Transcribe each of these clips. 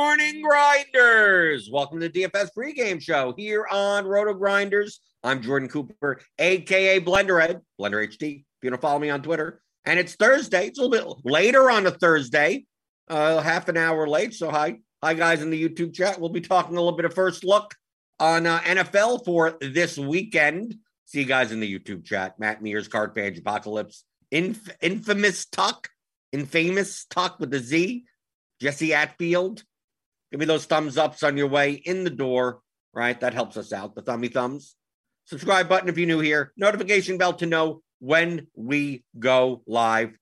morning, Grinders. Welcome to the DFS pregame show here on Roto Grinders. I'm Jordan Cooper, aka Blenderhead, Blender HD. If you want to follow me on Twitter, and it's Thursday. It's a little bit later on a Thursday, uh, half an hour late. So hi, hi guys in the YouTube chat. We'll be talking a little bit of first look on uh, NFL for this weekend. See you guys in the YouTube chat. Matt Mears, Card Page, Apocalypse, Inf- Infamous Tuck, Infamous Tuck with the Z, Jesse Atfield. Give me those thumbs ups on your way in the door, right? That helps us out. The thummy thumbs. Subscribe button if you're new here. Notification bell to know when we go live.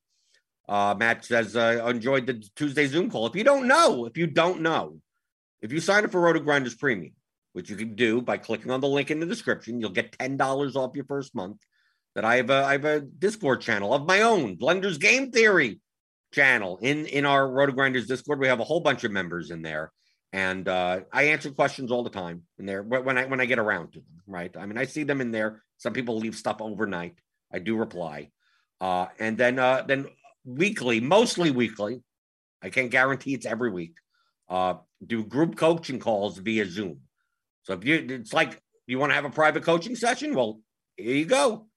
Uh, Matt says, uh, enjoyed the Tuesday Zoom call. If you don't know, if you don't know, if you sign up for Roto Grinders Premium, which you can do by clicking on the link in the description, you'll get $10 off your first month. That I have a I have a Discord channel of my own, Blender's Game Theory channel. In in our Roto Grinders Discord, we have a whole bunch of members in there and uh, I answer questions all the time in there when I when I get around to them. Right? I mean, I see them in there. Some people leave stuff overnight. I do reply, uh, and then uh, then weekly, mostly weekly. I can't guarantee it's every week. Uh, do group coaching calls via Zoom. So if you, it's like you want to have a private coaching session. Well, here you go.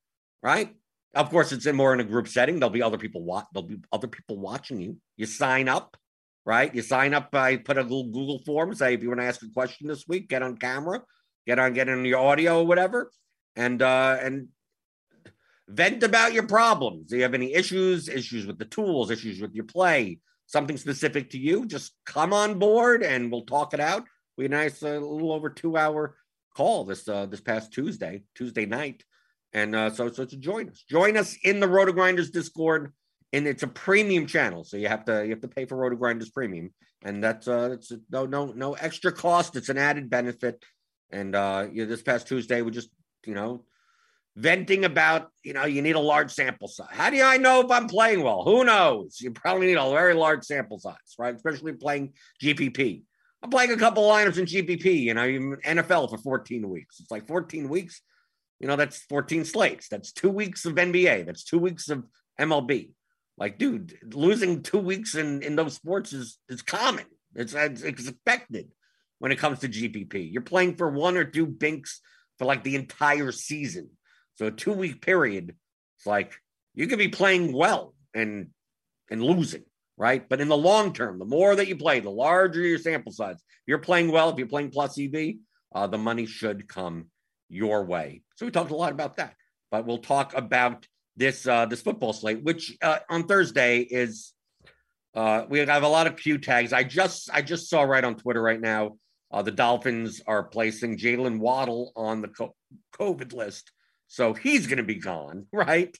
Right? Of course, it's in more in a group setting. There'll be other people watch. There'll be other people watching you. You sign up right? You sign up, I put a little Google form, say if you want to ask a question this week, get on camera, get on, get on your audio or whatever, and uh and vent about your problems. Do you have any issues, issues with the tools, issues with your play, something specific to you? Just come on board and we'll talk it out. We had a nice, uh, little over two hour call this uh this past Tuesday, Tuesday night. And uh, so, so to join us, join us in the Roto Grinders Discord and it's a premium channel, so you have to you have to pay for Roto Grinders Premium, and that's uh it's no no no extra cost. It's an added benefit. And uh, you know, this past Tuesday, we just you know venting about you know you need a large sample size. How do I know if I'm playing well? Who knows? You probably need a very large sample size, right? Especially playing GPP. I'm playing a couple of lineups in GPP, you know, NFL for 14 weeks. It's like 14 weeks. You know, that's 14 slates. That's two weeks of NBA. That's two weeks of MLB. Like, dude, losing two weeks in in those sports is is common. It's it's expected when it comes to GPP. You're playing for one or two binks for like the entire season. So a two week period, it's like you could be playing well and and losing, right? But in the long term, the more that you play, the larger your sample size. If you're playing well, if you're playing plus EV, uh, the money should come your way. So we talked a lot about that, but we'll talk about this uh, this football slate, which uh, on Thursday is uh, we have a lot of Q tags. I just I just saw right on Twitter right now uh, the Dolphins are placing Jaylen Waddle on the COVID list, so he's going to be gone, right?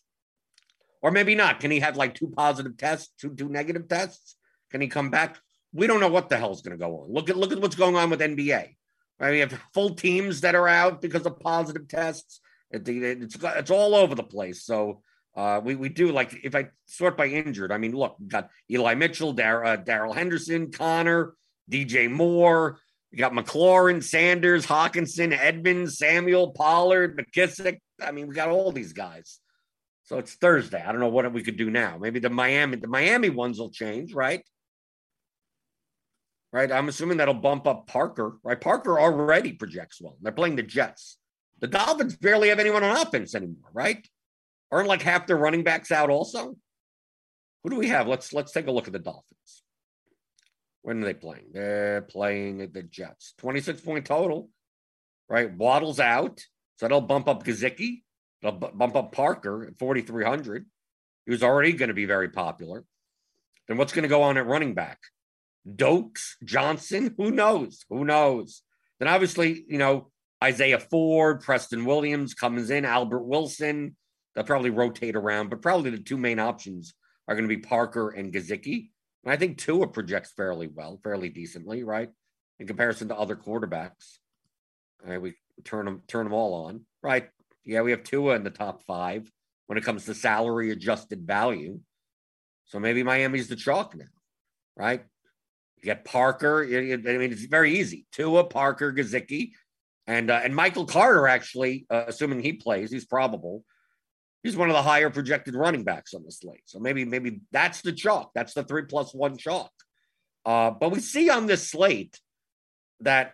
Or maybe not. Can he have like two positive tests, two two negative tests? Can he come back? We don't know what the hell's going to go on. Look at look at what's going on with NBA. Right? We have full teams that are out because of positive tests. It, it's it's all over the place. So uh, we we do like if I sort by injured. I mean, look, we got Eli Mitchell, uh, Darrell Henderson, Connor, DJ Moore. We got McLaurin, Sanders, Hockenson, Edmonds, Samuel, Pollard, McKissic. I mean, we got all these guys. So it's Thursday. I don't know what we could do now. Maybe the Miami, the Miami ones will change, right? Right. I'm assuming that'll bump up Parker, right? Parker already projects well. They're playing the Jets. The Dolphins barely have anyone on offense anymore, right? Aren't like half their running backs out also? Who do we have? Let's let's take a look at the Dolphins. When are they playing? They're playing at the Jets. 26 point total, right? Waddle's out. So that'll bump up Gesicki. It'll b- bump up Parker at 4,300. He was already going to be very popular. Then what's going to go on at running back? Dokes, Johnson, who knows? Who knows? Then obviously, you know, Isaiah Ford, Preston Williams comes in, Albert Wilson. They'll probably rotate around, but probably the two main options are going to be Parker and Gesicki. And I think Tua projects fairly well, fairly decently, right? In comparison to other quarterbacks. All right, we turn them turn them all on, right? Yeah, we have Tua in the top five when it comes to salary adjusted value. So maybe Miami's the chalk now, right? You get Parker. I mean, it's very easy. Tua, Parker, Gesicki, and uh, and Michael Carter. Actually, uh, assuming he plays, he's probable. He's one of the higher projected running backs on the slate. So maybe maybe that's the chalk. That's the three plus one chalk. Uh, but we see on this slate that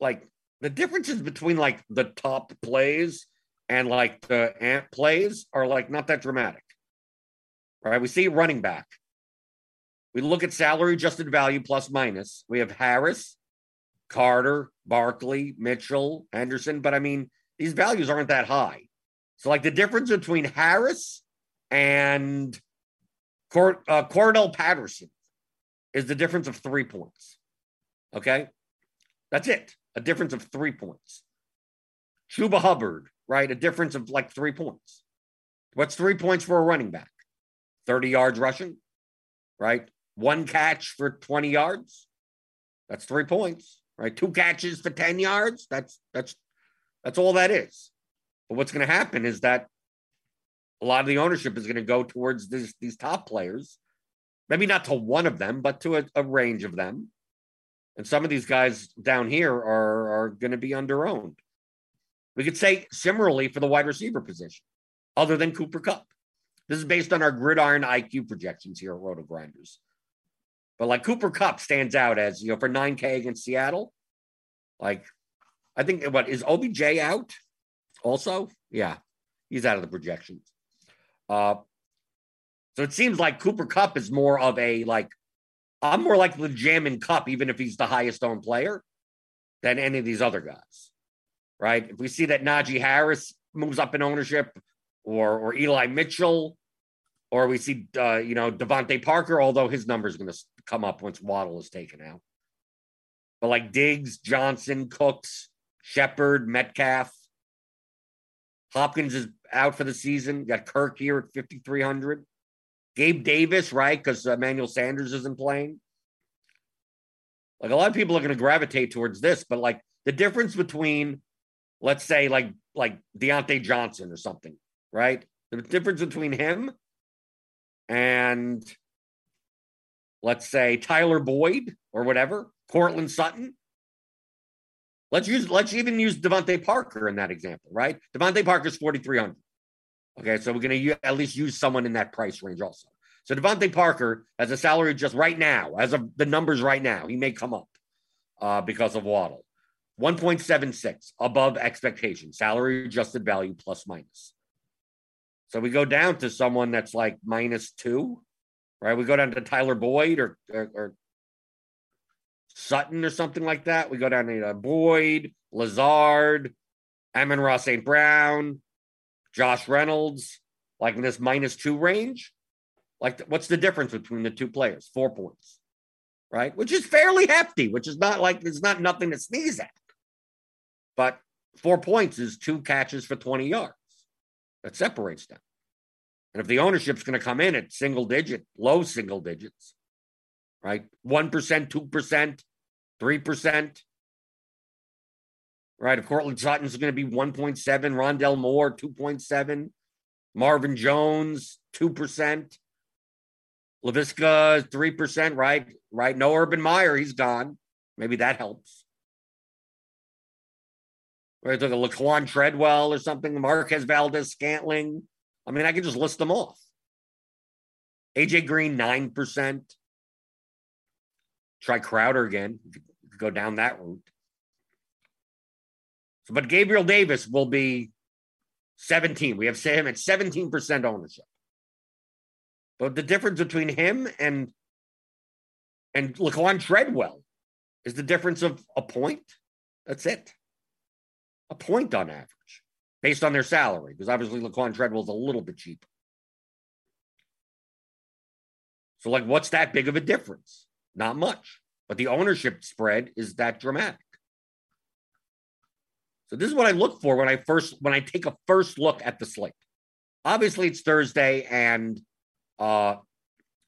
like the differences between like the top plays and like the ant plays are like not that dramatic. Right? We see running back. We look at salary adjusted value plus minus. We have Harris, Carter, Barkley, Mitchell, Henderson, but I mean, these values aren't that high. So, like the difference between Harris and Cord- uh, Cordarrelle Patterson is the difference of three points. Okay. That's it. A difference of three points. Chuba Hubbard, right? A difference of like three points. What's three points for a running back? 30 yards rushing, right? One catch for 20 yards. That's three points, right? Two catches for 10 yards. That's that's that's all that is. But what's going to happen is that a lot of the ownership is going to go towards this, these top players. Maybe not to one of them, but to a, a range of them. And some of these guys down here are, are going to be underowned. We could say similarly for the wide receiver position, other than Cooper Kupp. This is based on our gridiron IQ projections here at Roto Grinders. But like Cooper Kupp stands out as, you know, for 9K against Seattle. Like, I think what is OBJ out also? Yeah, he's out of the projections. Uh, so it seems like Cooper Kupp is more of a like, I'm more to jam in Kupp, even if he's the highest owned player, than any of these other guys right? If we see that Najee Harris moves up in ownership, or or Eli Mitchell, or we see uh, you know DeVante Parker, although his number is going to come up once Waddle is taken out. But like Diggs, Johnson, Cooks, Shepard, Metcalf, Hopkins is out for the season. Got Kirk here at 5,300. Gabe Davis, right? Because Emmanuel Sanders isn't playing. Like a lot of people are going to gravitate towards this, but like the difference between let's say like like Diontae Johnson or something, right? The difference between him and let's say Tyler Boyd or whatever, Courtland Sutton. Let's use let's even use DeVante Parker in that example, right? DeVante Parker's 4,300. Okay, so we're gonna at least use someone in that price range also. So DeVante Parker has a salary just right now, as of the numbers right now, he may come up uh, because of Waddle. 1.76 above expectation, salary adjusted value plus minus. So we go down to someone that's like minus two, right? We go down to Tyler Boyd or, or, or Sutton or something like that. We go down to Boyd, Lazard, Amon-Ra St. Brown, Josh Reynolds, like in this minus two range. Like, what's the difference between the two players? Four points, right? Which is fairly hefty, which is not like it's not nothing to sneeze at. But four points is two catches for 20 yards. That separates them. And if the ownership's going to come in at single digit, low single digits, right? 1%, 2%, 3%, Right. If Courtland Sutton's going to be 1.7, Rondale Moore, 2.7, Marvin Jones, 2%. Laviska, 3%, right? Right. No Urban Meyer, he's gone. Maybe that helps. Right. Like a Laquan Treadwell or something, Marquez Valdes-Scantling. I mean, I can just list them off. AJ Green, 9%. Try Crowder again. Go down that route. So, but Gabriel Davis will be 17. We have him at 17% ownership. But the difference between him and and Laquan Treadwell is the difference of a point. That's it. A point on average, based on their salary, because obviously Laquan Treadwell is a little bit cheaper. So, like, what's that big of a difference? Not much. But the ownership spread is that dramatic. So this is what I look for when I first when I take a first look at the slate. Obviously, it's Thursday, and uh,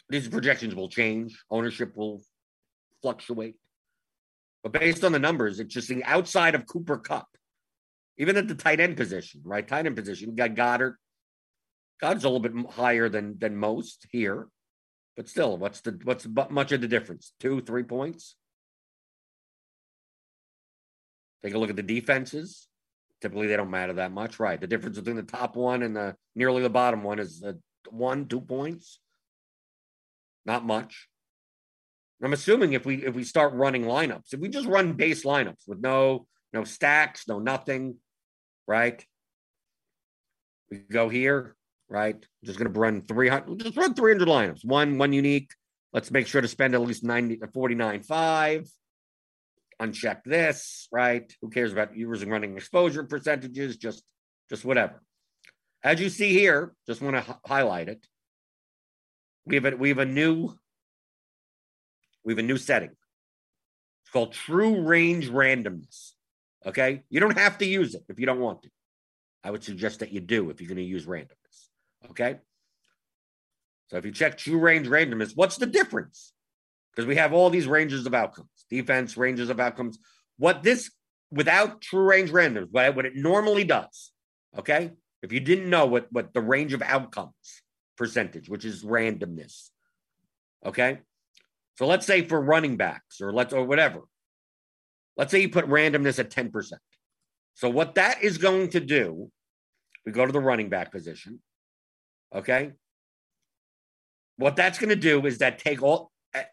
these projections will change. Ownership will fluctuate. But based on the numbers, it's just the outside of Cooper Kupp, even at the tight end position, right? Tight end position, you got Goedert. Goedert's a little bit higher than than most here, but still, what's the what's much of the difference? Two, three points. Take a look at the defenses. Typically, they don't matter that much, right? The difference between the top one and the nearly the bottom one is uh, one, two points. Not much. I'm assuming if we if we start running lineups, if we just run base lineups with no no stacks, no nothing, right? We go here, right? Just going to run 300, just run 300 lineups. One one unique. Let's make sure to spend at least 90 49 5 uncheck this, right? Who cares about using running exposure percentages? Just, just whatever. As you see here, just want to h- highlight it. We have a, we have a new we have a new setting. It's called true range randomness. Okay, you don't have to use it if you don't want to. I would suggest that you do if you're going to use randomness. Okay. So if you check true range randomness, what's the difference? Because we have all these ranges of outcomes defense, ranges of outcomes. What this, without true range randoms, what it normally does, okay? If you didn't know what, what the range of outcomes percentage, which is randomness, okay? So let's say for running backs or let's, or whatever, let's say you put randomness at 10%. So what that is going to do, we go to the running back position, okay? What that's going to do is that take all,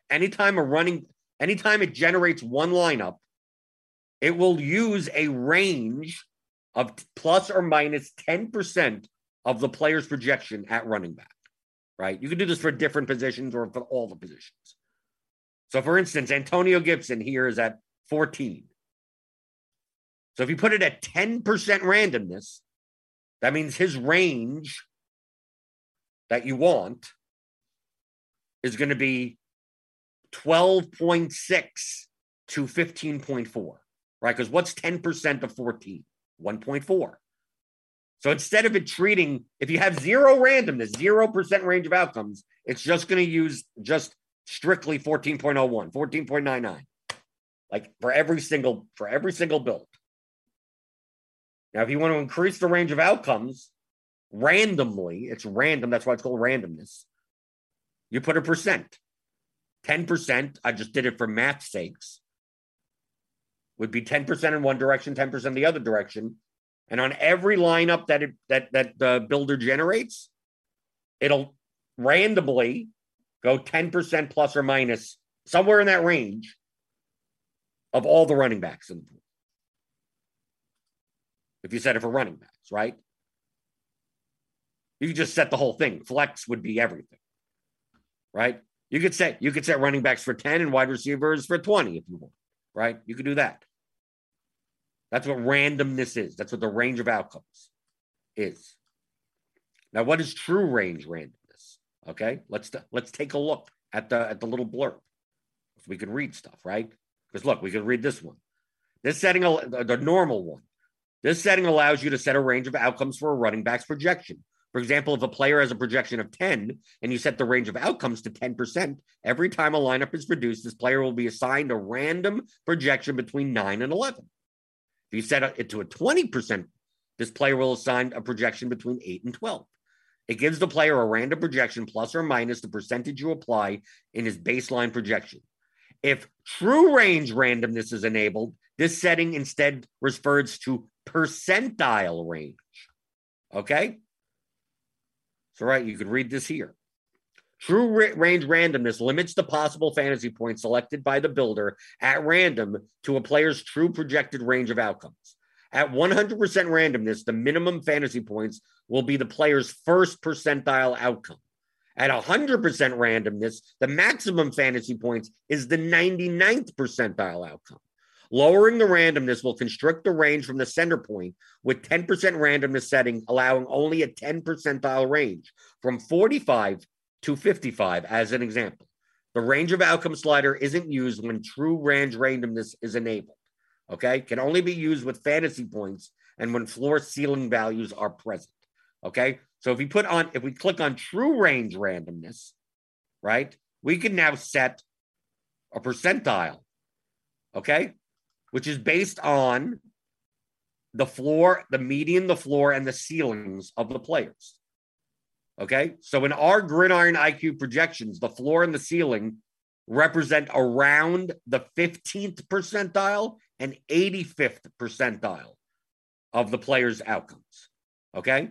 anytime a running anytime it generates one lineup, it will use a range of plus or minus 10% of the player's projection at running back, right? You can do this for different positions or for all the positions. So, for instance, Antonio Gibson here is at 14. So, if you put it at 10% randomness, that means his range that you want is going to be 12.6 to 15.4, right? Because what's 10% of 14? 1.4. So instead of it treating, if you have zero randomness, 0% range of outcomes, it's just going to use just strictly 14.01, 14.99. Like for every single, for every single build. Now, if you want to increase the range of outcomes randomly, it's random. That's why it's called randomness. You put a percent. 10%, I just did it for math sakes, would be 10% in one direction, 10% the other direction. And on every lineup that it, that that the builder generates, it'll randomly go 10% plus or minus somewhere in that range of all the running backs in the pool. If you set it for running backs, right? You could just set the whole thing. Flex would be everything, right? You could set you could set running backs for 10 and wide receivers for 20 if you want, right? You could do that. That's what randomness is. That's what the range of outcomes is. Now, what is true range randomness? Okay, let's let's take a look at the at the little blurb. We can read stuff, right? Because look, we can read this one. This setting, the normal one. This setting allows you to set a range of outcomes for a running back's projection. For example, if a player has a projection of 10 and you set the range of outcomes to 10%, every time a lineup is produced, this player will be assigned a random projection between 9 and 11. If you set it to a 20%, this player will assign a projection between 8 and 12. It gives the player a random projection plus or minus the percentage you apply in his baseline projection. If true range randomness is enabled, this setting instead refers to percentile range. Okay? So, right, you could read this here. True range randomness limits the possible fantasy points selected by the builder at random to a player's true projected range of outcomes. At 100% randomness, the minimum fantasy points will be the player's first percentile outcome. At 100% randomness, the maximum fantasy points is the 99th percentile outcome. Lowering the randomness will constrict the range from the center point with 10% randomness setting, allowing only a 10 percentile range from 45 to 55, as an example. The range of outcome slider isn't used when true range randomness is enabled okay, can only be used with fantasy points and when floor ceiling values are present. Okay. So if we put on, if we click on true range randomness, right, we can now set a percentile, okay, which is based on the floor, the median, the floor, and the ceilings of the players. Okay. So in our gridiron IQ projections, the floor and the ceiling represent around the 15th percentile and 85th percentile of the player's outcomes. Okay.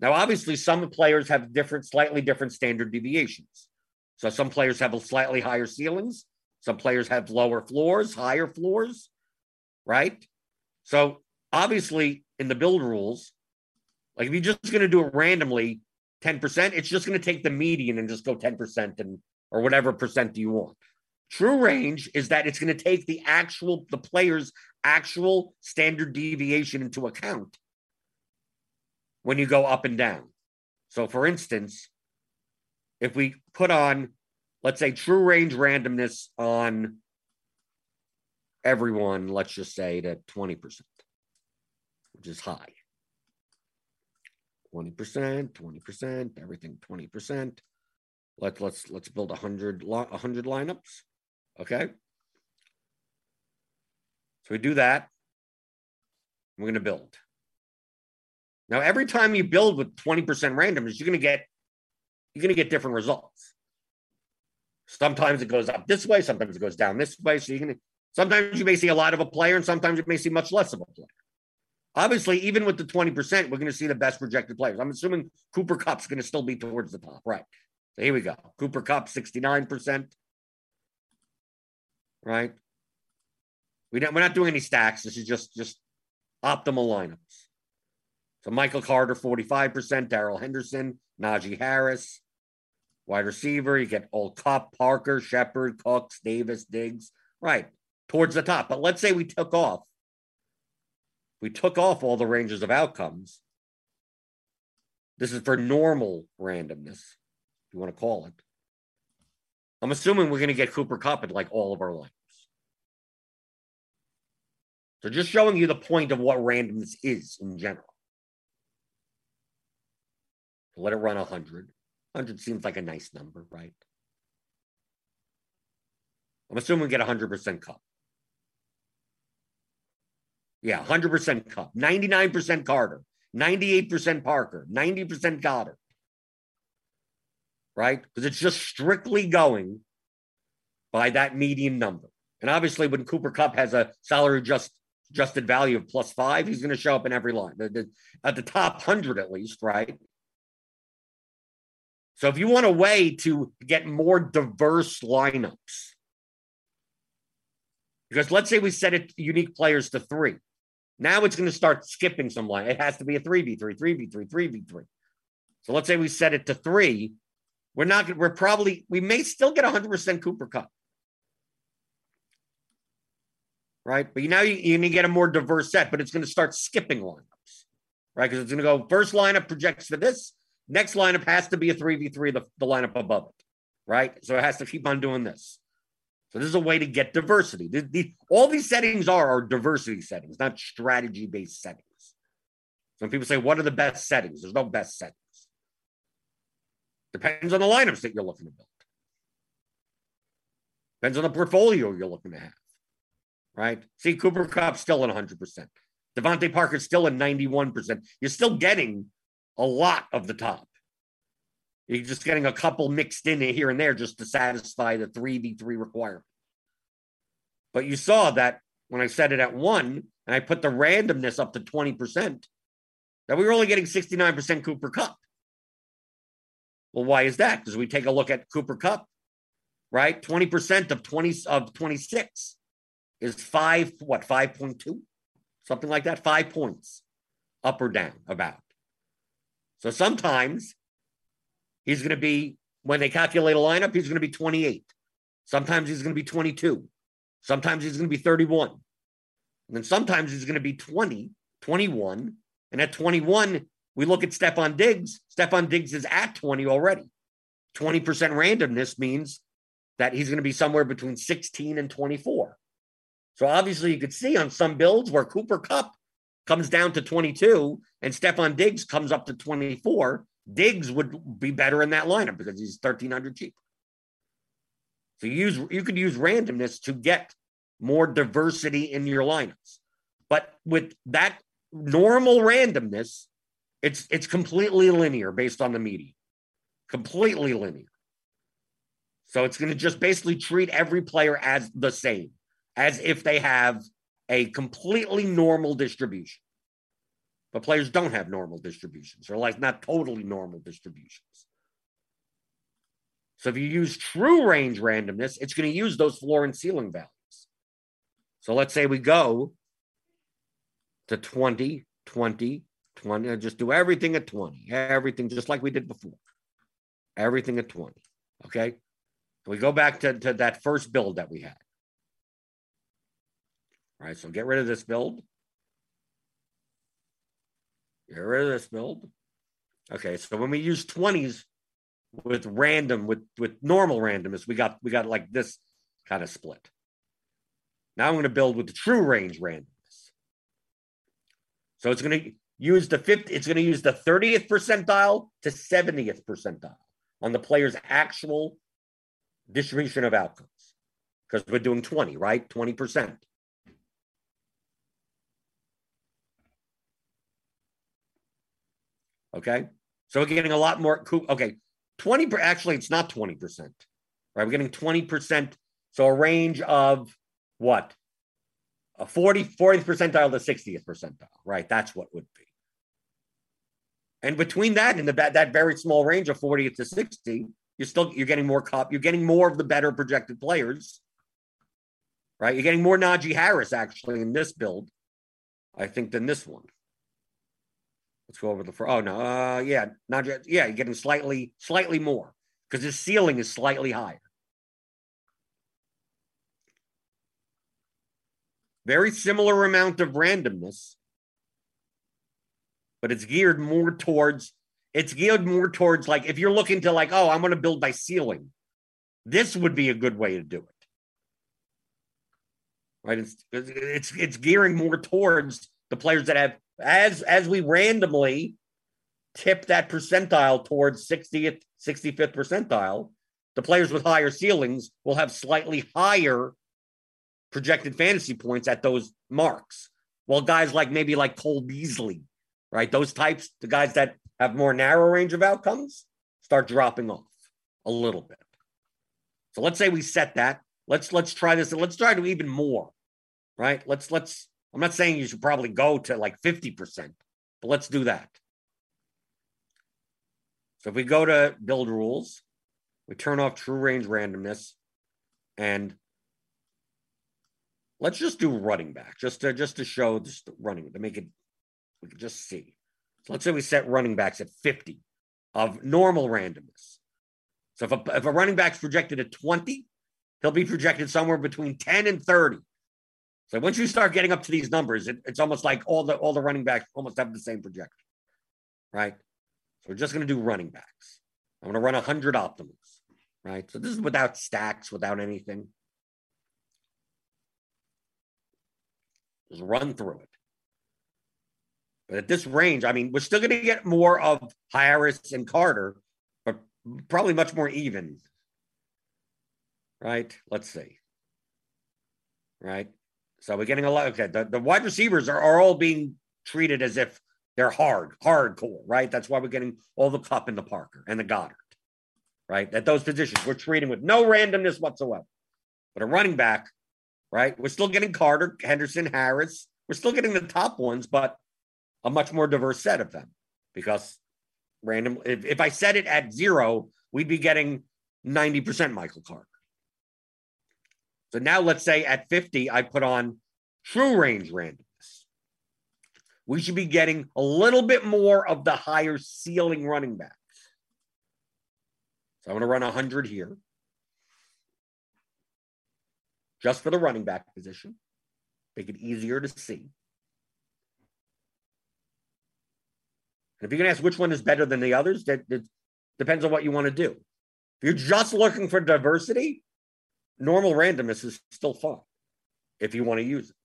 Now, obviously, some players have different, slightly different standard deviations. So some players have slightly higher ceilings, some players have lower floors, higher floors, right? So obviously, in the build rules, like if you're just going to do it randomly, 10%, it's just going to take the median and just go 10% and or whatever percent do you want. True range is that it's going to take the actual, the player's actual standard deviation into account when you go up and down. So, for instance, if we put on, let's say, true range randomness on everyone, let's just say to 20%, which is high. 20%, 20%, everything 20%. Let's let's let's build a 100, a 100 lineups. Okay. So we do that. We're going to build. Now, every time you build with 20% randomness, you're going to get you're going to get different results. Sometimes it goes up this way, sometimes it goes down this way. So going to sometimes you may see a lot of a player, and sometimes you may see much less of a player. Obviously, even with the 20%, we're going to see the best projected players. I'm assuming Cooper Kupp's going to still be towards the top, right? So here we go. Cooper Kupp, 69% right? We don't, we're not doing any stacks. This is just just optimal lineups. So Michael Carter, 45%, Darrell Henderson, Najee Harris, wide receiver. You get old Kupp, Parker, Shepard, Cooks, Davis, Diggs, right, towards the top. But let's say we took off. We took off all the ranges of outcomes. This is for normal randomness, if you want to call it. I'm assuming we're going to get Cooper Kupp in like all of our lineups. So just showing you the point of what randomness is in general. Let it run 100. 100 seems like a nice number, right? I'm assuming we get 100% Kupp. Yeah, 100% Kupp. 99% Carter. 98% Parker. 90% Goedert. Right? Because it's just strictly going by that median number. And obviously, when Cooper Kupp has a salary just adjusted value of plus five, he's going to show up in every line at the top hundred at least, right? So if you want a way to get more diverse lineups, because let's say we set it unique players to three. Now it's going to start skipping some line. It has to be a 3v3, 3v3, 3v3. So let's say we set it to three. We're not, we're probably, we may still get 100% Cooper Kupp. right? But now you, you're going to get a more diverse set, but it's going to start skipping lineups, right? Because it's going to go first lineup projects for this, next lineup has to be a 3v3, the, the lineup above it, right? So it has to keep on doing this. So this is a way to get diversity. The, the, all these settings are are diversity settings, not strategy based settings. Some people say, what are the best settings? There's no best settings. Depends on the lineups that you're looking to build. Depends on the portfolio you're looking to have right? See, Cooper Kupp still at 100%. DeVante Parker still at 91%. You're still getting a lot of the top. You're just getting a couple mixed in here and there just to satisfy the 3v3 requirement. But you saw that when I set it at one and I put the randomness up to 20%, that we were only getting 69% Cooper Kupp. Well, why is that? Because we take a look at Cooper Kupp, right? 20% of 20 of 26 is five, what, 5.2? Something like that, five points up or down about. So sometimes he's going to be, when they calculate a lineup, he's going to be 28. Sometimes he's going to be 22. Sometimes he's going to be 31. And then sometimes he's going to be 20, 21. And at 21, we look at Stefon Diggs. Stefon Diggs is at 20 already. 20% randomness means that he's going to be somewhere between 16 and 24. So obviously, you could see on some builds where Cooper Kupp comes down to 22 and Stefon Diggs comes up to 24, Diggs would be better in that lineup because he's 1300 cheap. So you use you could use randomness to get more diversity in your lineups. But with that normal randomness, it's it's completely linear based on the median. Completely linear. So it's going to just basically treat every player as the same, as if they have a completely normal distribution. But players don't have normal distributions, or like not totally normal distributions. So if you use true range randomness, it's going to use those floor and ceiling values. So let's say we go to 20, 20, 20, uh, just do everything at 20, everything just like we did before. Everything at 20. Okay. We go back to, to that first build that we had. All right. So get rid of this build. Get rid of this build. Okay. So when we use 20s, with random with with normal randomness we got we got like this kind of split now i'm going to build with the true range randomness so it's going to use the 50 it's going to use the 30th percentile to 70th percentile on the player's actual distribution of outcomes because we're doing 20 right 20% okay. So we're getting a lot more okay. 20 actually it's not 20% right? We're getting 20% so a range of what? A 40 40th percentile to 60th percentile right? That's what would be. And between that and the that very small range of 40th to 60 you're still you're getting more Kupp you're getting more of the better projected players right? You're getting more Najee Harris actually in this build I think than this one Let's go over the. Oh no, uh, yeah, not yet. Yeah, you're getting slightly, slightly more because his ceiling is slightly higher. Very similar amount of randomness, but it's geared more towards. It's geared more towards like if you're looking to like, oh, I'm going to build my ceiling. This would be a good way to do it. Right? It's it's it's gearing more towards the players that have as as we randomly tip that percentile towards 60th 65th percentile the players with higher ceilings will have slightly higher projected fantasy points at those marks while guys like maybe like cole beasley right? Those types the guys that have more narrow range of outcomes start dropping off a little bit. So let's say we set that. Let's let's try this. Let's try to even more right? Let's let's I'm not saying you should probably go to like 50%, but let's do that. So if we go to build rules, we turn off true range randomness and let's just do running back just to just to show just running to make it we can just see. So let's say we set running backs at 50 of normal randomness. So if a, if a running back's projected at 20, he'll be projected somewhere between 10 and 30. So once you start getting up to these numbers, it, it's almost like all the all the running backs almost have the same projection, right? So we're just going to do running backs. I'm going to run 100 optimals, right? So this is without stacks, without anything. Just run through it. But at this range, I mean, we're still going to get more of Harris and Carter, but probably much more even. Right? Let's see. Right? So we're getting a lot. Okay, the, the wide receivers are, are all being treated as if they're hard, hardcore, right? That's why we're getting all the Kupp and the Parker and the Goedert, right? At those positions, we're treating with no randomness whatsoever. But a running back, right? We're still getting Carter, Henderson, Harris. We're still getting the top ones, but a much more diverse set of them because random. If, if I set it at zero, we'd be getting 90% Michael Carter. So now let's say at 50, I put on true range randomness. We should be getting a little bit more of the higher ceiling running backs. So I'm going to run 100 here just for the running back position, make it easier to see. And if you're going to ask which one is better than the others, that, that depends on what you want to do. If you're just looking for diversity, normal randomness is still fine if you want to use it.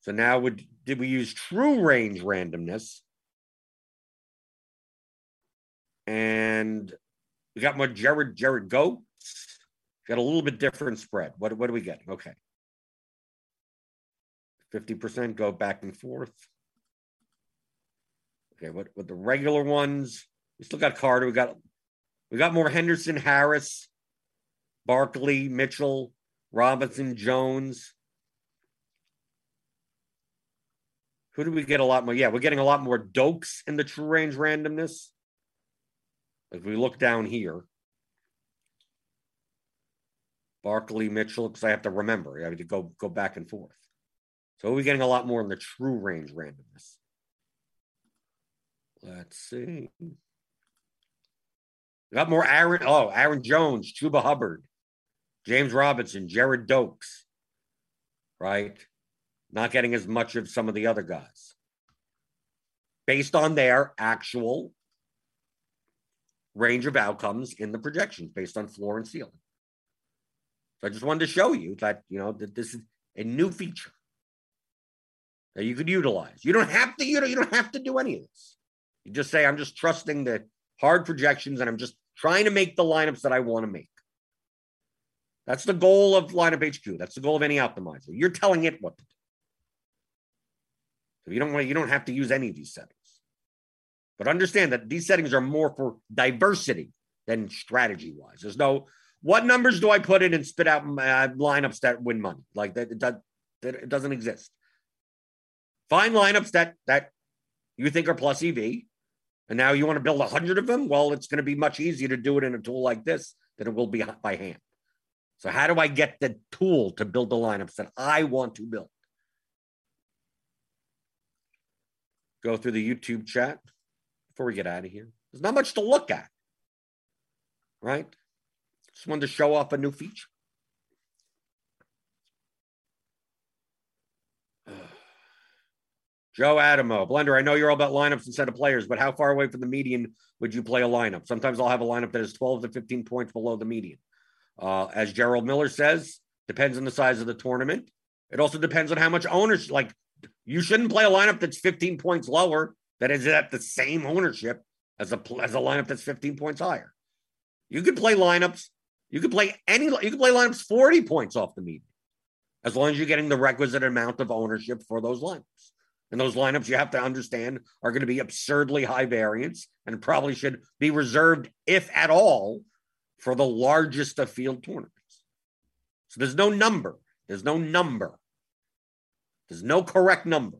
So now would did we use true range randomness? And we got more Jared Jared Goats. Got a little bit different spread. What what are we getting? Okay. 50% go back and forth. Okay, what what the regular ones? We still got Carter. We got we got more Henderson, Harris, Barkley, Mitchell, Robinson, Jones. Who do we get a lot more? Yeah, we're getting a lot more Dokes in the true range randomness. If we look down here, Barkley, Mitchell, because I have to remember, I have to go go back and forth. So we're getting a lot more in the true range randomness. Let's see. We got more Aaron. Oh, Aaron Jones, Chuba Hubbard, James Robinson, Jared Dokes, right? Not getting as much of some of the other guys based on their actual range of outcomes in the projections based on floor and ceiling. So I just wanted to show you that, you know, that this is a new feature that you could utilize. You don't have to, you know, you don't have to do any of this. You just say, I'm just trusting the hard projections and I'm just trying to make the lineups that I want to make. That's the goal of lineup HQ. That's the goal of any optimizer. You're telling it what to do. So you don't want you don't have to use any of these settings. But understand that these settings are more for diversity than strategy wise. There's no what numbers do I put in and spit out uh, lineups that win money? Like that, that, that it doesn't exist. Find lineups that that you think are plus EV, and now you want to build a hundred of them. Well, it's going to be much easier to do it in a tool like this than it will be by hand. So how do I get the tool to build the lineups that I want to build? Go through the YouTube chat before we get out of here. There's not much to look at, right? Just wanted to show off a new feature. Joe Adamo, Blender, I know you're all about lineups instead of players, but how far away from the median would you play a lineup? Sometimes I'll have a lineup that is 12 to 15 points below the median. Uh, as Gerald Miller says, depends on the size of the tournament. It also depends on how much owners like you shouldn't play a lineup that's 15 points lower that is at the same ownership as a as a lineup that's 15 points higher. You could play lineups. You could play any. You could play lineups 40 points off the median, as long as you're getting the requisite amount of ownership for those lineups. And those lineups you have to understand are going to be absurdly high variance and probably should be reserved, if at all, for the largest of field tournaments. So there's no number. There's no number. There's no correct number.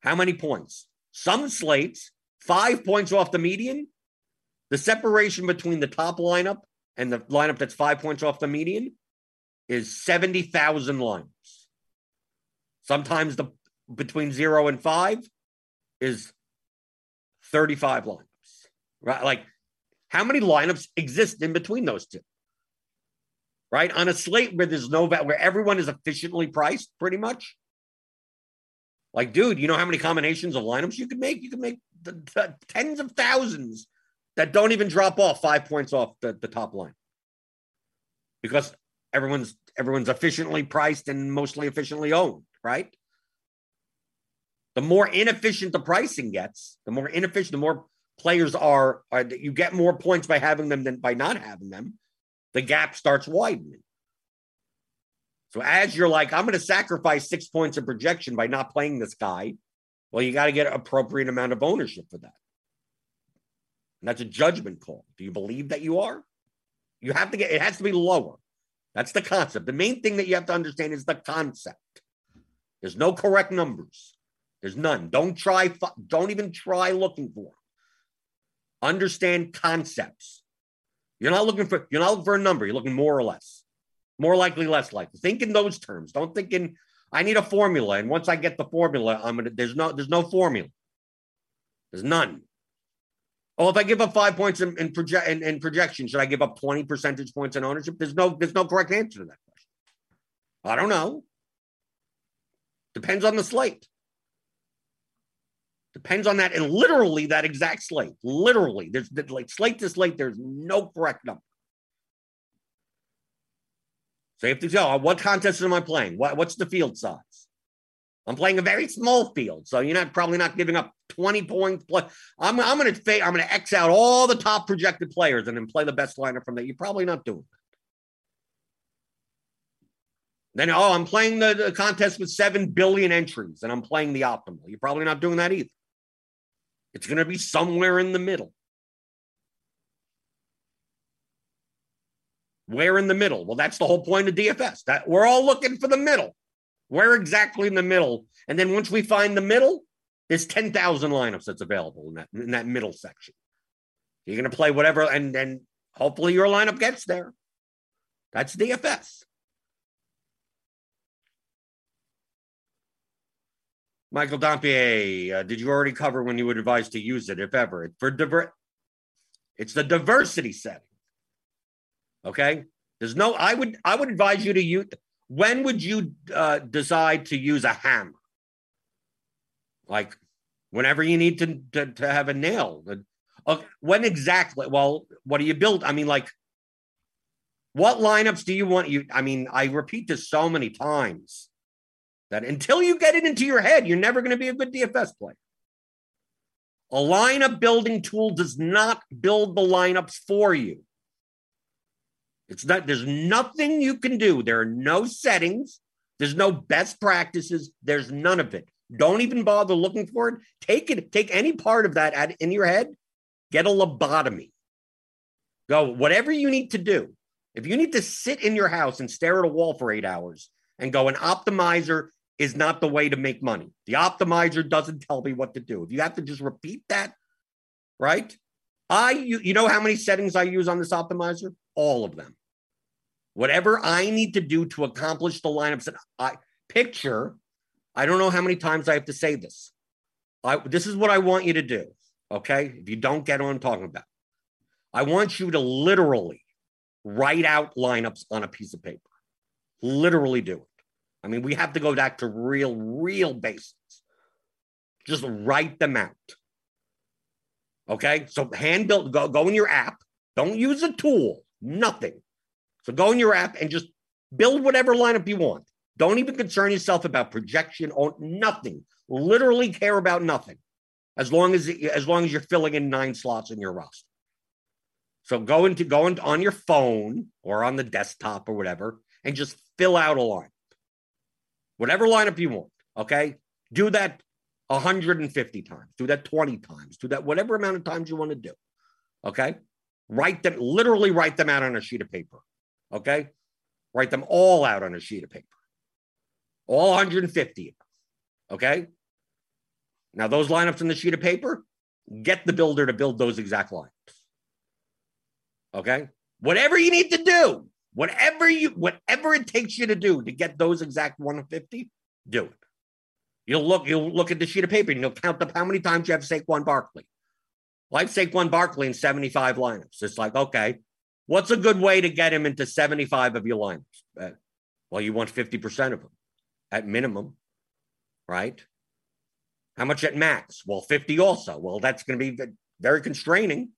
How many points? Some slates, five points off the median. The separation between the top lineup and the lineup that's five points off the median is 70,000 lines. Sometimes the between zero and five is 35 lines, right? Like, how many lineups exist in between those two? Right on a slate where there's no where everyone is efficiently priced, pretty much. Like, dude, you know how many combinations of lineups you could make? You could make the, the tens of thousands that don't even drop off five points off the, the top line because everyone's everyone's efficiently priced and mostly efficiently owned, right? The more inefficient the pricing gets, the more inefficient, the more players are, are you get more points by having them than by not having them. The gap starts widening. So as you're like, I'm going to sacrifice six points of projection by not playing this guy, well, you got to get an appropriate amount of ownership for that. And that's a judgment call. Do you believe that you are? You have to get it has to be lower. That's the concept. The main thing that you have to understand is the concept. There's no correct numbers. There's none. Don't try. Don't even try looking for them. Understand concepts. You're not looking for. You're not looking for a number. You're looking more or less. More likely, less likely. Think in those terms. Don't think in. I need a formula, and once I get the formula, I'm gonna. There's no. There's no formula. There's none. Oh, if I give up five points in, in, proje- in, in projection, should I give up 20 percentage points in ownership? There's no, there's no correct answer to that question. I don't know. Depends on the slate. Depends on that, and literally that exact slate. Literally, there's like slate to slate. There's no correct number. So you have to tell what contest am I playing? What, what's the field size? I'm playing a very small field, so you're not probably not giving up 20 points. Plus, I'm I'm going to I'm going to X out all the top projected players and then play the best lineup from that. You're probably not doing that. Then oh, I'm playing the, the contest with seven billion entries, and I'm playing the optimal. You're probably not doing that either. It's going to be somewhere in the middle. Where in the middle? Well, that's the whole point of DFS. That we're all looking for the middle. Where exactly in the middle? And then once we find the middle, there's 10,000 lineups that's available in that in that middle section. You're going to play whatever, and then hopefully your lineup gets there. That's DFS. Michael Dompier, uh, did you already cover when you would advise to use it, if ever? For diver- it's the diversity setting. Okay. There's no. I would. I would advise you to use. When would you uh, decide to use a hammer? Like whenever you need to to, to have a nail. Uh, when exactly? Well, what do you build? I mean, like, what lineups do you want? You. I mean, I repeat this so many times that until you get it into your head, you're never going to be a good DFS player. A lineup building tool does not build the lineups for you. It's not, there's nothing you can do. There are no settings. There's no best practices. There's none of it. Don't even bother looking for it. Take it, take any part of that at, in your head, get a lobotomy. Go, whatever you need to do. If you need to sit in your house and stare at a wall for eight hours and go, an optimizer is not the way to make money. The optimizer doesn't tell me what to do. If you have to just repeat that, right? I, you, you know how many settings I use on this optimizer? All of them. Whatever I need to do to accomplish the lineups that I picture, I don't know how many times I have to say this. I, this is what I want you to do. Okay. If you don't get what I'm talking about, I want you to literally write out lineups on a piece of paper. Literally do it. I mean, we have to go back to real, real basics. Just write them out. Okay. So hand built, go, go in your app. Don't use a tool, nothing. So go in your app and just build whatever lineup you want. Don't even concern yourself about projection or nothing. Literally care about nothing. As long as as long as you're filling in nine slots in your roster. So go into go into on your phone or on the desktop or whatever and just fill out a line. Whatever lineup you want. Okay. Do that 150 times. Do that 20 times. Do that whatever amount of times you want to do. Okay. Write them, literally write them out on a sheet of paper. Okay. Write them all out on a sheet of paper. All 150 Okay. Now, those lineups on the sheet of paper, get the builder to build those exact lineups. Okay. Whatever you need to do, whatever you, whatever it takes you to do to get those exact 150, do it. You'll look, you'll look at the sheet of paper and you'll count up how many times you have Saquon Barkley. Like Saquon Barkley in 75 lineups. It's like, okay, what's a good way to get him into 75 of your lineups? Uh, well, you want 50% of them at minimum, right? How much at max? Well, 50 also. Well, that's going to be very constraining.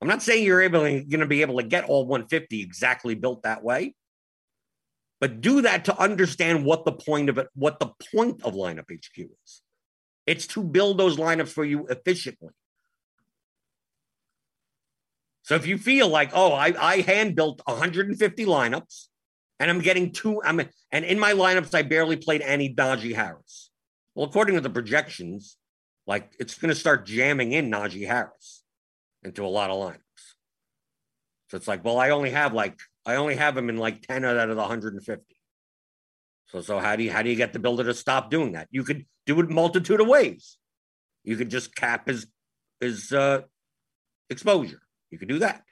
I'm not saying you're able going to be able to get all 150 exactly built that way, but do that to understand what the point of it, what the point of lineup HQ is. It's to build those lineups for you efficiently. So if you feel like, oh, I, I hand built 150 lineups and I'm getting two. I'm and in my lineups, I barely played any Najee Harris. Well, according to the projections, like it's going to start jamming in Najee Harris into a lot of lineups. So it's like, well, I only have like I only have him in like 10 out of the 150. So so how do you how do you get the builder to stop doing that? You could do it multitude of ways. You could just cap his his uh exposure. You could do that.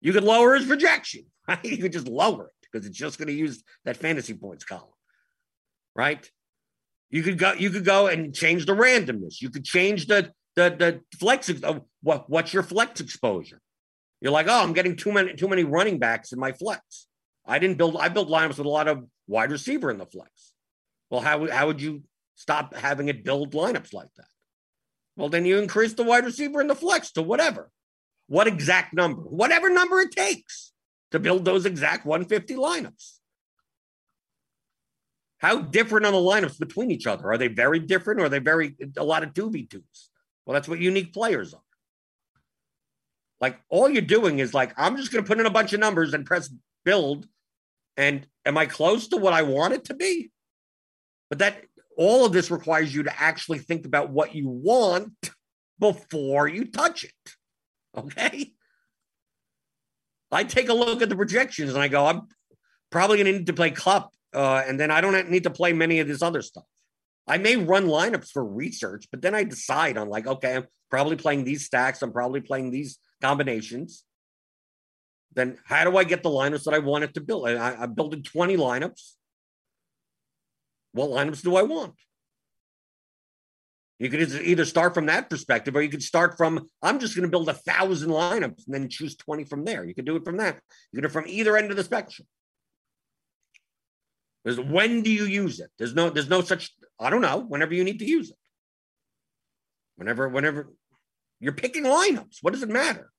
You could lower his projection, right? You could just lower it because it's just going to use that fantasy points column, right? You could go, you could go and change the randomness. You could change the the the flex. Uh, what what's your flex exposure? You're like, oh, I'm getting too many too many running backs in my flex. I didn't build. I built lineups with a lot of wide receiver in the flex. Well, how how would you stop having it build lineups like that? Well, then you increase the wide receiver in the flex to whatever. What exact number? Whatever number it takes to build those exact 150 lineups. How different are the lineups between each other? Are they very different or are they very a lot of 2v2s? Well, that's what unique players are. Like all you're doing is like, I'm just going to put in a bunch of numbers and press build. And am I close to what I want it to be? But that all of this requires you to actually think about what you want before you touch it. Okay. I take a look at the projections and I go, I'm probably going to need to play Kupp uh, and then I don't need to play many of this other stuff. I may run lineups for research, but then I decide on like, okay, I'm probably playing these stacks. I'm probably playing these combinations. Then how do I get the lineups that I wanted to build? I, I'm building 20 lineups. What lineups do I want? You could either start from that perspective or you could start from, I'm just going to build a thousand lineups and then choose 20 from there. You could do it from that. You could do it from either end of the spectrum. There's when do you use it? There's no, there's no such, I don't know, whenever you need to use it. Whenever, whenever you're picking lineups, what does it matter?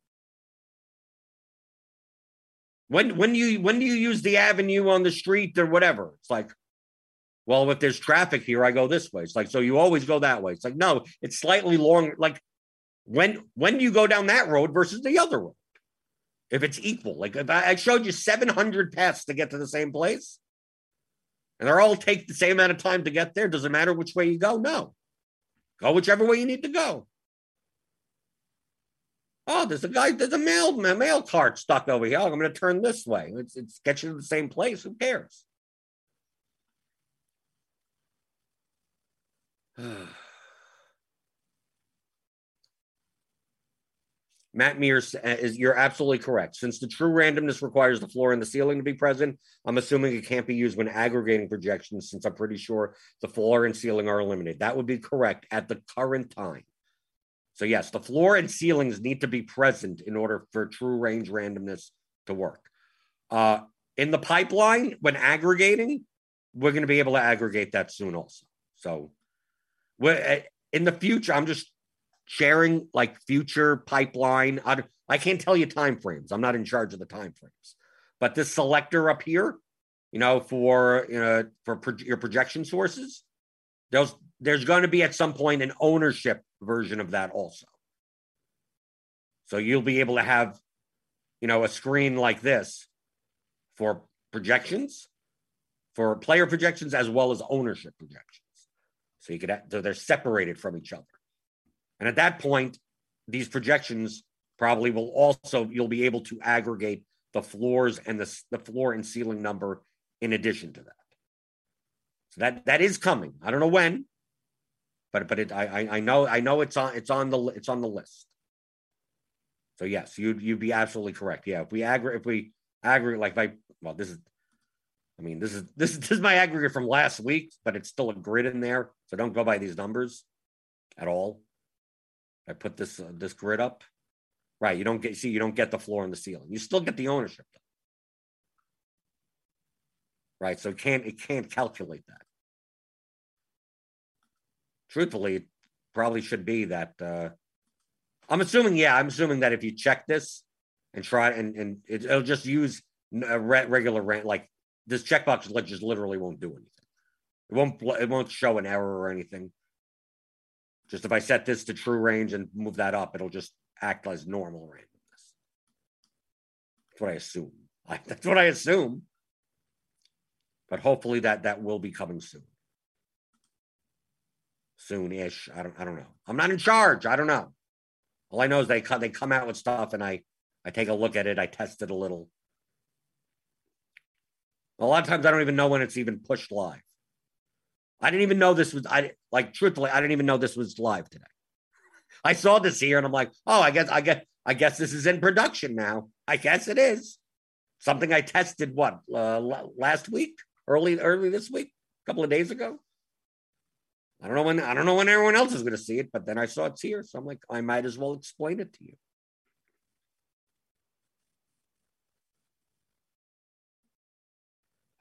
When when you when do you use the avenue on the street or whatever? It's like, well, if there's traffic here, I go this way. It's like, so you always go that way. It's like, no, it's slightly long. Like, when when do you go down that road versus the other road? If it's equal, like if I showed you 700 paths to get to the same place, and they're all take the same amount of time to get there. Does it matter which way you go? No. Go whichever way you need to go. Oh, there's a guy, there's a mail, mail cart stuck over here. Oh, I'm going to turn this way. It's, it's gets you to the same place. Who cares? Matt Mears uh, is you're absolutely correct. Since the true randomness requires the floor and the ceiling to be present, I'm assuming it can't be used when aggregating projections, since I'm pretty sure the floor and ceiling are eliminated. That would be correct at the current time. So, yes, the floor and ceilings need to be present in order for true range randomness to work. Uh, in the pipeline, when aggregating, we're going to be able to aggregate that soon also. So, uh, in the future, I'm just sharing like future pipeline. I, I can't tell you time frames. I'm not in charge of the time frames. But this selector up here, you know, for you know for pro- your projection sources, there's there's going to be at some point an ownership version of that also. So you'll be able to have, you know, a screen like this for projections, for player projections as well as ownership projections. So you could so they're separated from each other. And at that point, these projections probably will also, you'll be able to aggregate the floors and the, the floor and ceiling number in addition to that. So that that is coming. I don't know when, but but it, I I know I know it's on it's on the it's on the list. So yes, you'd you'd be absolutely correct. Yeah, if we aggregate if we aggregate like I well this is I mean this is this is this is my aggregate from last week, but it's still a grid in there, so don't go by these numbers at all. I put this uh, this grid up. Right, you don't get see you don't get the floor and the ceiling. You still get the ownership. Right, so it can't it can't calculate that. Truthfully, it probably should be that. Uh, I'm assuming, yeah, I'm assuming that if you check this and try and and it, will just use a regular rent like this checkbox just literally won't do anything. It won't it won't show an error or anything. Just if I set this to true range and move that up, it'll just act as normal randomness. That's what I assume. I, that's what I assume. but hopefully that that will be coming soon. Soon-ish. I don't I don't know. I'm not in charge. I don't know. All I know is they come they come out with stuff and I I take a look at it, I test it a little. A lot of times I don't even know when it's even pushed live. I didn't even know this was I like truthfully, I didn't even know this was live today. I saw this here and I'm like, oh, I guess I guess I guess this is in production now. I guess it is. Something I tested what uh, last week, early early this week, a couple of days ago. I don't know when I don't know when everyone else is going to see it, but then I saw it's here, so I'm like, I might as well explain it to you.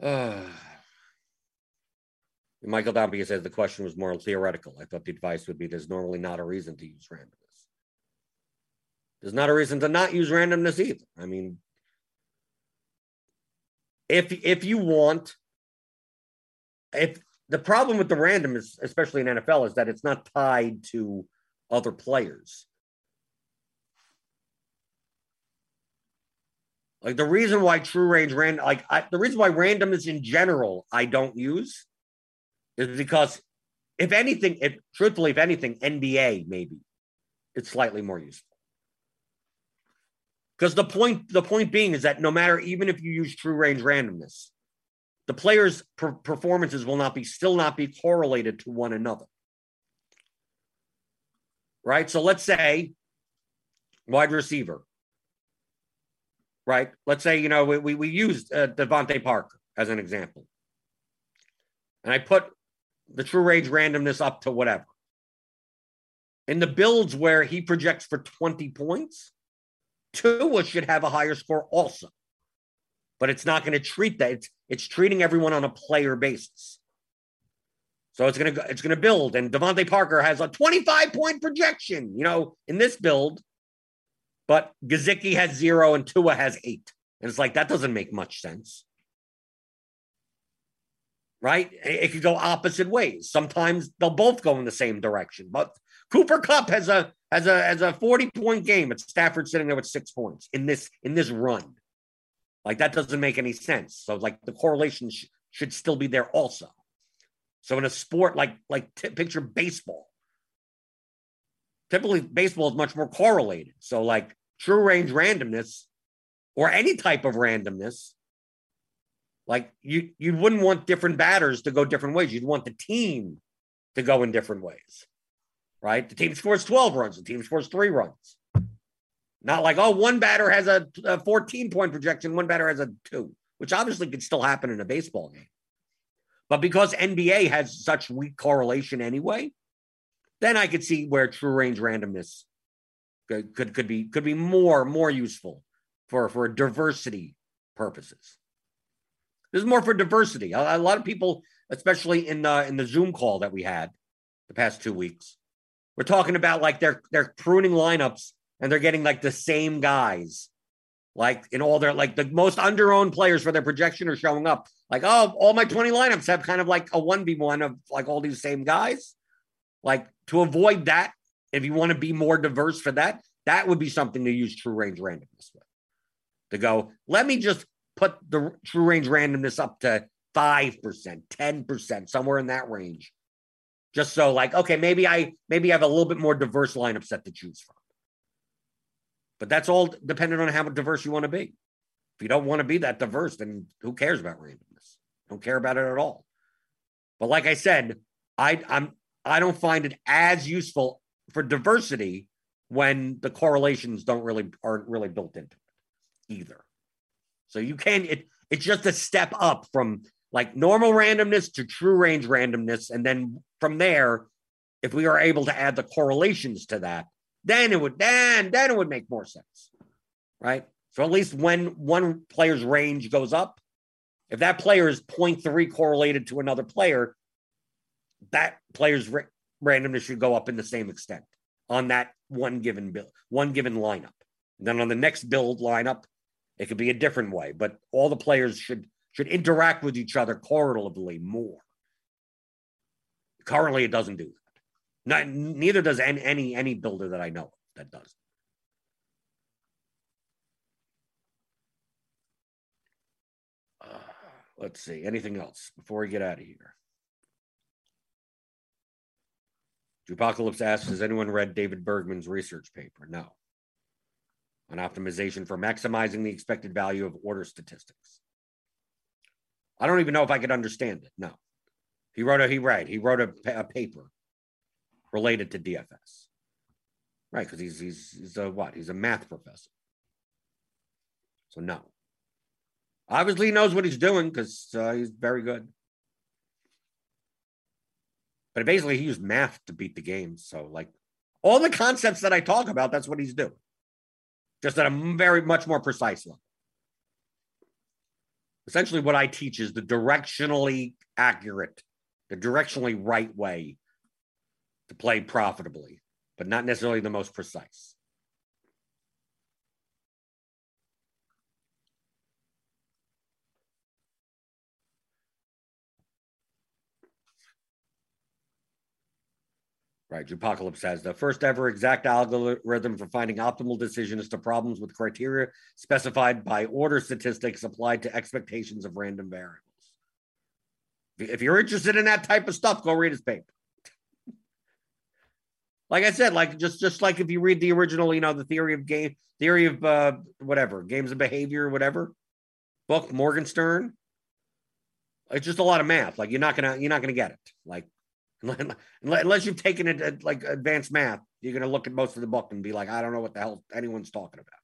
Uh, Michael Dompia says the question was more theoretical. I thought the advice would be there's normally not a reason to use randomness. There's not a reason to not use randomness either. I mean, if if you want, if the problem with the random is, especially in NFL, is that it's not tied to other players. Like the reason why true range random, like I, the reason why randomness in general I don't use is because if anything, if truthfully, if anything, NBA maybe it's slightly more useful. Because the point, the point being is that no matter even if you use true range randomness, the players' per- performances will not be still not be correlated to one another. Right. So let's say wide receiver. Right. Let's say you know we we, we used uh, DeVante Parker as an example, and I put the true range randomness up to whatever. In the builds where he projects for 20 points, Tua should have a higher score also. But it's not going to treat that. It's, it's treating everyone on a player basis. So it's gonna it's gonna build, and DeVante Parker has a 25 point projection, you know, in this build, but Gesicki has zero and Tua has eight, and it's like that doesn't make much sense right? It could go opposite ways. Sometimes they'll both go in the same direction. But Cooper Kupp has a has a has a 40 point game at Stafford sitting there with six points in this in this run. Like that doesn't make any sense. So like the correlation sh- should still be there also. So in a sport like like t- picture baseball, typically baseball is much more correlated. So like true range randomness or any type of randomness like you you wouldn't want different batters to go different ways. You'd want the team to go in different ways. Right? The team scores 12 runs, the team scores 3 runs. Not like, oh, one batter has a, a 14 point projection, one batter has a 2, which obviously could still happen in a baseball game. But because NBA has such weak correlation anyway, then I could see where true range randomness could, could, could be could be more more useful for for diversity purposes. This is more for diversity. A, a lot of people, especially in the in the Zoom call that we had the past two weeks, we're talking about like they're they're pruning lineups and they're getting like the same guys. Like in all their like the most underowned players for their projection are showing up. Like, oh, all my 20 lineups have kind of like a 1v1 of like all these same guys. Like to avoid that, if you want to be more diverse for that, that would be something to use true range randomness with. To go, let me just put the true range randomness up to 5%, 10%, somewhere in that range. Just so like, okay, maybe I maybe I have a little bit more diverse lineup set to choose from. But that's all dependent on how diverse you want to be. If you don't want to be that diverse, then who cares about randomness? Don't care about it at all. But like I said, I I'm I don't find it as useful for diversity when the correlations don't really aren't really built into it either. So you can it it's just a step up from like normal randomness to true range randomness. And then from there, if we are able to add the correlations to that, then it would then then it would make more sense. Right. So at least when one player's range goes up, if that player is 0.3 correlated to another player, that player's ra- randomness should go up in the same extent on that one given build, one given lineup. And then on the next build lineup, it could be a different way, but all the players should should interact with each other correlatively more. Currently, it doesn't do that. Not, neither does any, any any builder that I know that does. Uh, let's see. Anything else before we get out of here? Apocalypse asks, has anyone read David Bergman's research paper? No. On optimization for maximizing the expected value of order statistics. I don't even know if I could understand it. No. He wrote a he right. He wrote a, a paper related to DFS. Right, because he's he's he's a what? He's a math professor. So no. Obviously, he knows what he's doing because uh, he's very good. But basically, he used math to beat the game. So, like, all the concepts that I talk about, that's what he's doing, just at a very much more precise level. Essentially, what I teach is the directionally accurate, the directionally right way to play profitably, but not necessarily the most precise. Right. Apocalypse says the first ever exact algorithm for finding optimal decisions to problems with criteria specified by order statistics applied to expectations of random variables. If you're interested in that type of stuff, go read his paper. like I said, like just just like if you read the original, you know, the theory of game, theory of uh, whatever, games of behavior, whatever book, Morgenstern. It's just a lot of math. Like you're not gonna you're not gonna get it. Like Unless you've taken it at like advanced math, you're going to look at most of the book and be like, I don't know what the hell anyone's talking about.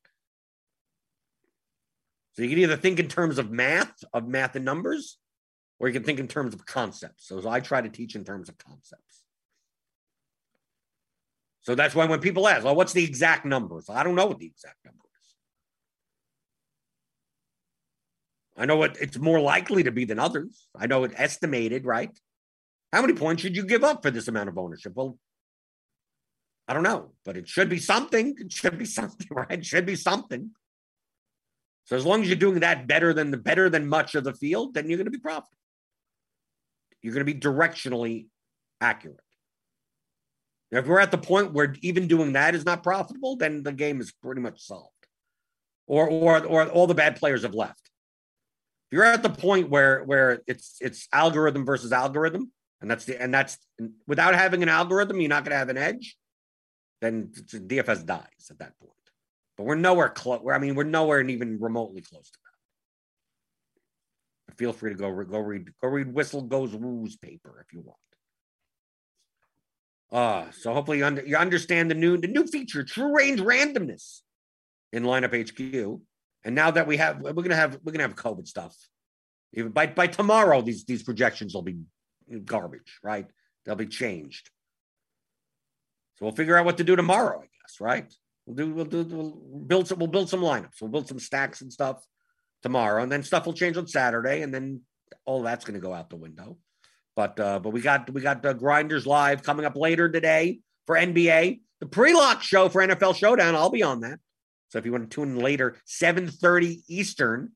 So you can either think in terms of math, of math and numbers, or you can think in terms of concepts. So I try to teach in terms of concepts. So that's why when people ask, well, what's the exact numbers? I don't know what the exact number is. I know what it's more likely to be than others. I know it's estimated, right? How many points should you give up for this amount of ownership? Well, I don't know, but it should be something. It should be something, right? It should be something. So as long as you're doing that better than the better than much of the field, then you're going to be profitable. You're going to be directionally accurate. Now, if we're at the point where even doing that is not profitable, then the game is pretty much solved. Or or or all the bad players have left. If you're at the point where where it's it's algorithm versus algorithm, and that's the and that's without having an algorithm, you're not going to have an edge. Then DFS dies at that point. But we're nowhere close. I mean, we're nowhere even remotely close to that. feel free to go go read go read Whistle Goes Woo's paper if you want. Uh, so hopefully you, under, you understand the new the new feature, true range randomness in lineup HQ. And now that we have, we're gonna have we're gonna have COVID stuff. Even by by tomorrow, these these projections will be garbage, right? They'll be changed. So we'll figure out what to do tomorrow, I guess, right? We'll do, we'll do, we'll build some, we'll build some lineups. We'll build some stacks and stuff tomorrow, and then stuff will change on Saturday, and then all that's going to go out the window. But uh, but we got we got the Grinders live coming up later today for NBA. The pre-lock show for NFL Showdown. I'll be on that. So if you want to tune in later, 7:30 Eastern,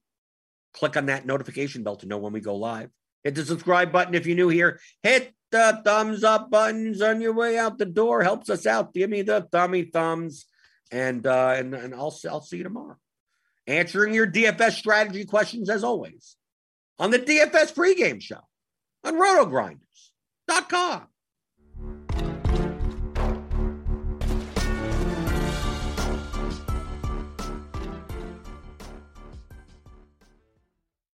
click on that notification bell to know when we go live. Hit the subscribe button if you're new here. Hit the thumbs up buttons on your way out the door. Helps us out. Give me the thummy thumbs. And uh, and, and I'll, I'll see you tomorrow. Answering your DFS strategy questions as always on the DFS pregame show on rotogrinders.com.